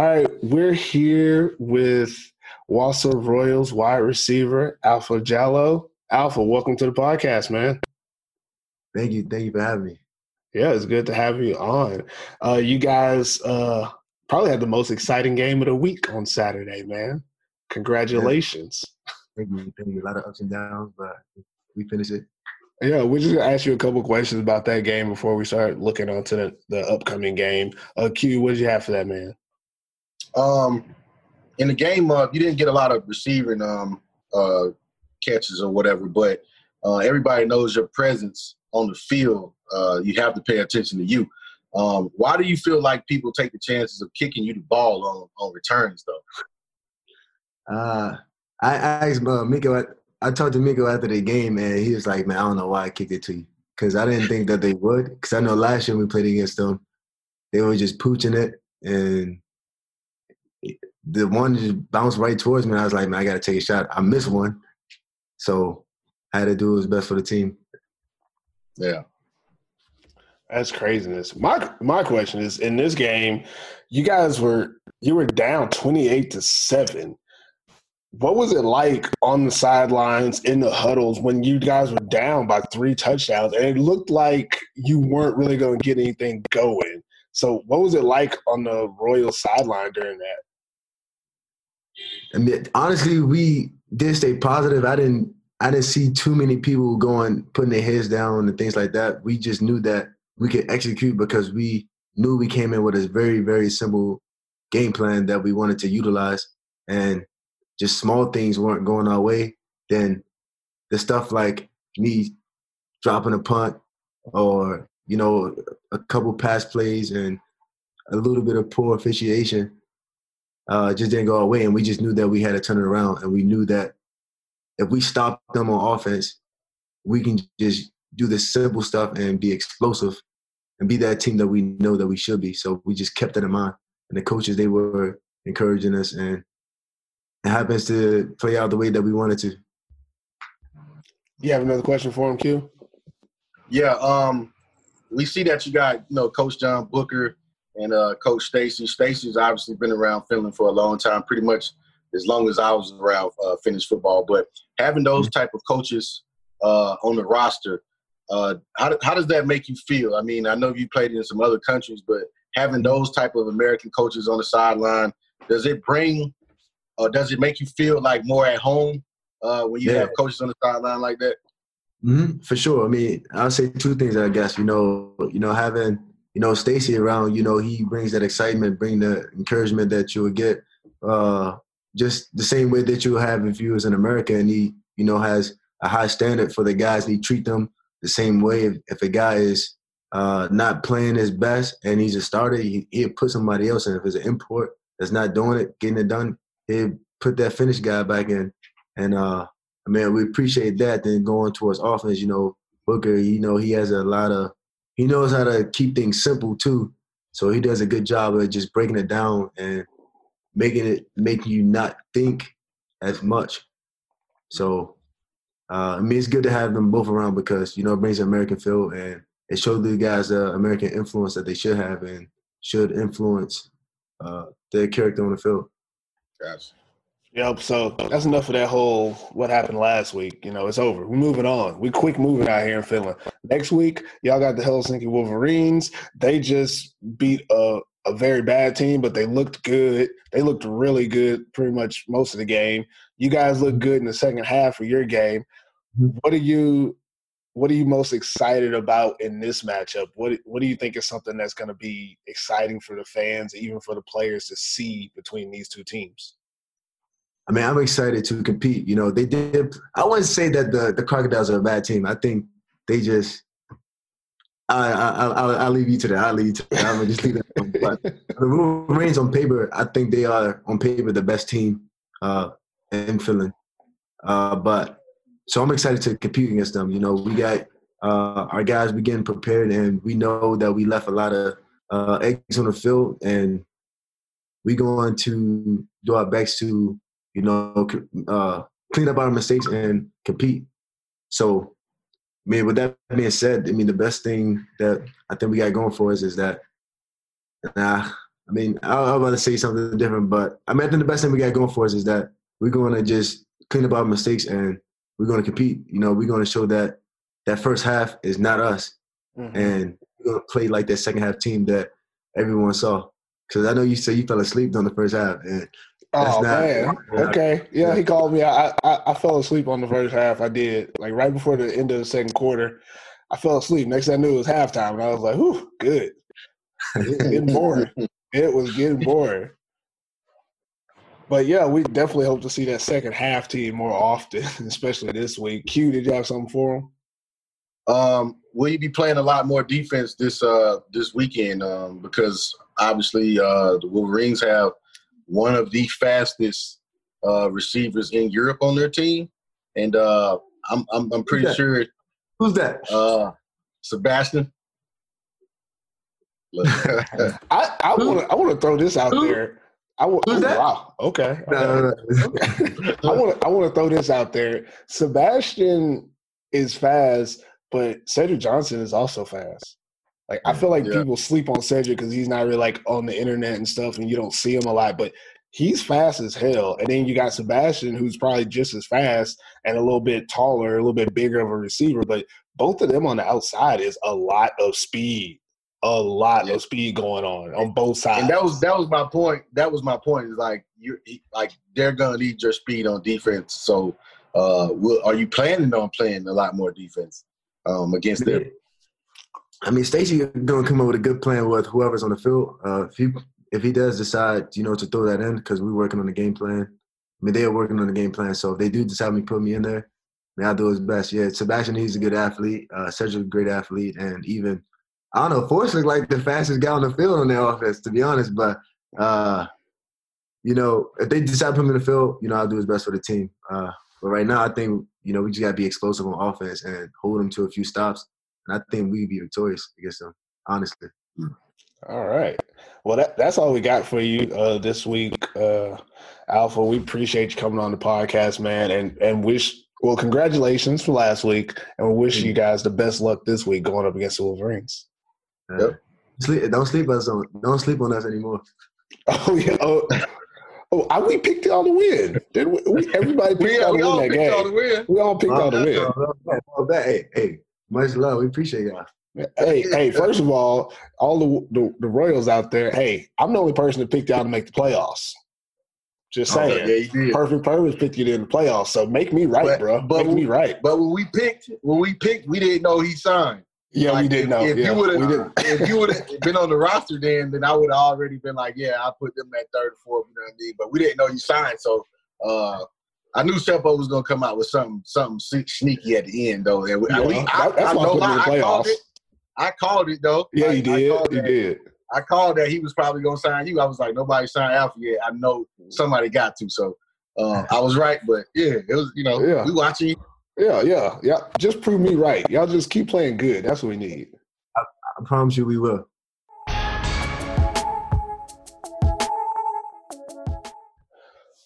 All right, we're here with Vaasa Royals wide receiver Alpha Jallo. Alpha, welcome to the podcast, man. Thank you. Thank you for having me. Yeah, it's good to have you on. Uh, you guys uh, probably had the most exciting game of the week on Saturday, man. Congratulations. Yeah. Thank you. Thank you. A lot of ups and downs, but we finished it. Yeah, we're just gonna ask you a couple questions about that game before we start looking onto the, the upcoming game. Uh, Q, what did you have for that, man? Um, in the game, uh, you didn't get a lot of receiving um, uh, catches or whatever, but uh, everybody knows your presence on the field. Uh, you have to pay attention to you. Um, why do you feel like people take the chances of kicking you the ball on, on returns, though? Uh, I asked uh, Miko. I talked to Miko after the game, and he was like, "Man, I don't know why I kicked it to you, because I didn't think that they would. Because I know last year we played against them, they were just pooching it, and the one just bounced right towards me. I was like, man, I got to take a shot. I missed one, so I had to do what was best for the team. Yeah, that's craziness. My my question is: in this game, you guys were you were down twenty eight to seven. What was it like on the sidelines in the huddles when you guys were down by three touchdowns and it looked like you weren't really going to get anything going? So, what was it like on the Royal sideline during that? I mean, honestly, we did stay positive. I didn't I didn't see too many people going putting their heads down and things like that. We just knew that we could execute because we knew we came in with a very very simple game plan that we wanted to utilize, and just small things weren't going our way. Then the stuff like me dropping a punt or you know a couple pass plays and a little bit of poor officiation uh, just didn't go our way, and we just knew that we had to turn it around, and we knew that if we stop them on offense, we can just do the simple stuff and be explosive and be that team that we know that we should be. So we just kept that in mind, and the coaches they were encouraging us, and it happens to play out the way that we wanted to. You have another question for him, Q? Yeah, um, we see that you got you know Coach John Booker and uh, Coach Stacy. Stacy's obviously been around Finland for a long time, pretty much as long as I was around uh, Finnish football. But having those mm-hmm. type of coaches uh, on the roster, uh, how, how does that make you feel? I mean, I know you played in some other countries, but having those type of American coaches on the sideline, does it bring, or does it make you feel like more at home uh, when you yeah. have coaches on the sideline like that? Mm-hmm, for sure. I mean, I'll say two things. I guess you know, you know, having you know, Stacy around, you know, he brings that excitement, bring the encouragement that you would get uh, just the same way that you have if you was in America and he, you know, has a high standard for the guys and he treat them the same way. If, if a guy is uh, not playing his best and he's a starter, he, he'll put somebody else in. If it's an import that's not doing it, getting it done, he'll put that finished guy back in. And uh, I mean, we appreciate that. Then going towards offense, you know, Booker, you know, he has a lot of he knows how to keep things simple too. So he does a good job of just breaking it down and making it making you not think as much. So uh, I mean, it's good to have them both around because you know it brings an American feel and it shows the guys the American influence that they should have and should influence uh, their character on the field. Gotcha. Yep. So that's enough of that whole what happened last week. You know, it's over. We're moving on. We quick moving out here in Finland. Next week, y'all got the Helsinki Wolverines. They just beat a, a very bad team, but they looked good. They looked really good pretty much most of the game. You guys look good in the second half of your game. Mm-hmm. What are you what are you most excited about in this matchup? What what do you think is something that's going to be exciting for the fans, even for the players to see between these two teams? I mean, I'm excited to compete. You know, they did. I wouldn't say that the the Crocodiles are a bad team. I think they just. I I I'll, I'll leave you to that. I'll leave you to that. I'm just leave that. But the Wolverines on paper, I think they are on paper the best team uh, in Finland. Uh, but so I'm excited to compete against them. You know, we got uh, our guys. We getting prepared, and we know that we left a lot of uh, eggs on the field, and we going to do our best to you know, uh, clean up our mistakes and compete. So, I mean, with that being said, I mean, the best thing that I think we got going for us is that, nah, I mean, I, I was about to say something different, but I mean, I think the best thing we got going for us is that we're going to just clean up our mistakes and we're going to compete. You know, we're going to show that that first half is not us, mm-hmm. and we're going to play like that second half team that everyone saw. Because I know you said you fell asleep during the first half, and oh not, man, okay, yeah, he called me. I, I I fell asleep on the first half. I did like right before the end of the second quarter. I fell asleep. Next thing I knew, it was halftime, and I was like, "Whew, good." It was getting boring. it was getting boring. But yeah, we definitely hope to see that second half team more often, especially this week. Q, did you have something for them? Um, will you be playing a lot more defense this uh this weekend? Um, because obviously uh, the Wolverines have one of the fastest uh, receivers in Europe on their team, and uh, I'm I'm, I'm pretty Who's sure. Who's that? Uh, Sebastian. I I want to I want to throw this out there. I want. Oh, wow. Okay. okay. No, no, no. I want to I want to throw this out there. Sebastian is fast, but Cedric Johnson is also fast. Like I feel like yeah. people sleep on Cedric because he's not really like on the internet and stuff, and you don't see him a lot. But he's fast as hell. And then you got Sebastian, who's probably just as fast and a little bit taller, a little bit bigger of a receiver. But both of them on the outside is a lot of speed, a lot yeah. of speed going on on both sides. And that was that was my point. That was my point. Is like you like they're gonna need your speed on defense. So, uh, will, are you planning on playing a lot more defense um, against them? I mean, Stacy gonna come up with a good plan with whoever's on the field. Uh, if he if he does decide, you know, to throw that in, because we're working on the game plan. I mean, they are working on the game plan. So if they do decide to put me in there, I mean, I'll do his best. Yeah, Sebastian, he's a good athlete. Uh, Cedric, a great athlete, and even I don't know, Force looks like the fastest guy on the field on their offense, to be honest. But uh, you know, if they decide to put him in the field, you know, I'll do his best for the team. Uh, but right now, I think you know we just gotta be explosive on offense and hold them to a few stops and I think we'd be victorious against them. Honestly. All right. Well, that, that's all we got for you uh, this week, uh, Alpha. We appreciate you coming on the podcast, man, and and wish well, congratulations for last week, and we wish you guys the best luck this week going up against the Wolverines. Yep. Sleep, don't sleep us on. Don't sleep on us anymore. Oh yeah. Oh, oh I, we picked y'all to win. Did we, we everybody picked y'all to win that game. We all picked y'all to win. Hey, hey, much love. We appreciate y'all. Hey, hey! First of all, all the, the, the Royals out there. Hey, I'm the only person that picked y'all to make the playoffs. Just saying, oh, yeah, perfect purpose picked you in the playoffs. So make me right, but, bro. But make me right. But when we picked, when we picked, we didn't know he signed. Yeah, like, we didn't know. If yeah, you would have, if you would have been on the roster, then then I would have already been like, yeah, I put them at third, fourth. You know what I mean? But we didn't know you signed, so uh, I knew Seppo was gonna come out with something something sneaky at the end though. And we, yeah, we, I, that's I, know I, I called it. I called it though. Yeah, you did. You that, did. I called that he was probably gonna sign you. I was like, nobody signed Alpha yet. I know somebody got to. So uh, I was right, but yeah, it was you know yeah. we watching. Yeah, yeah, yeah. Just prove me right. Y'all just keep playing good. That's what we need. I, I promise you, we will.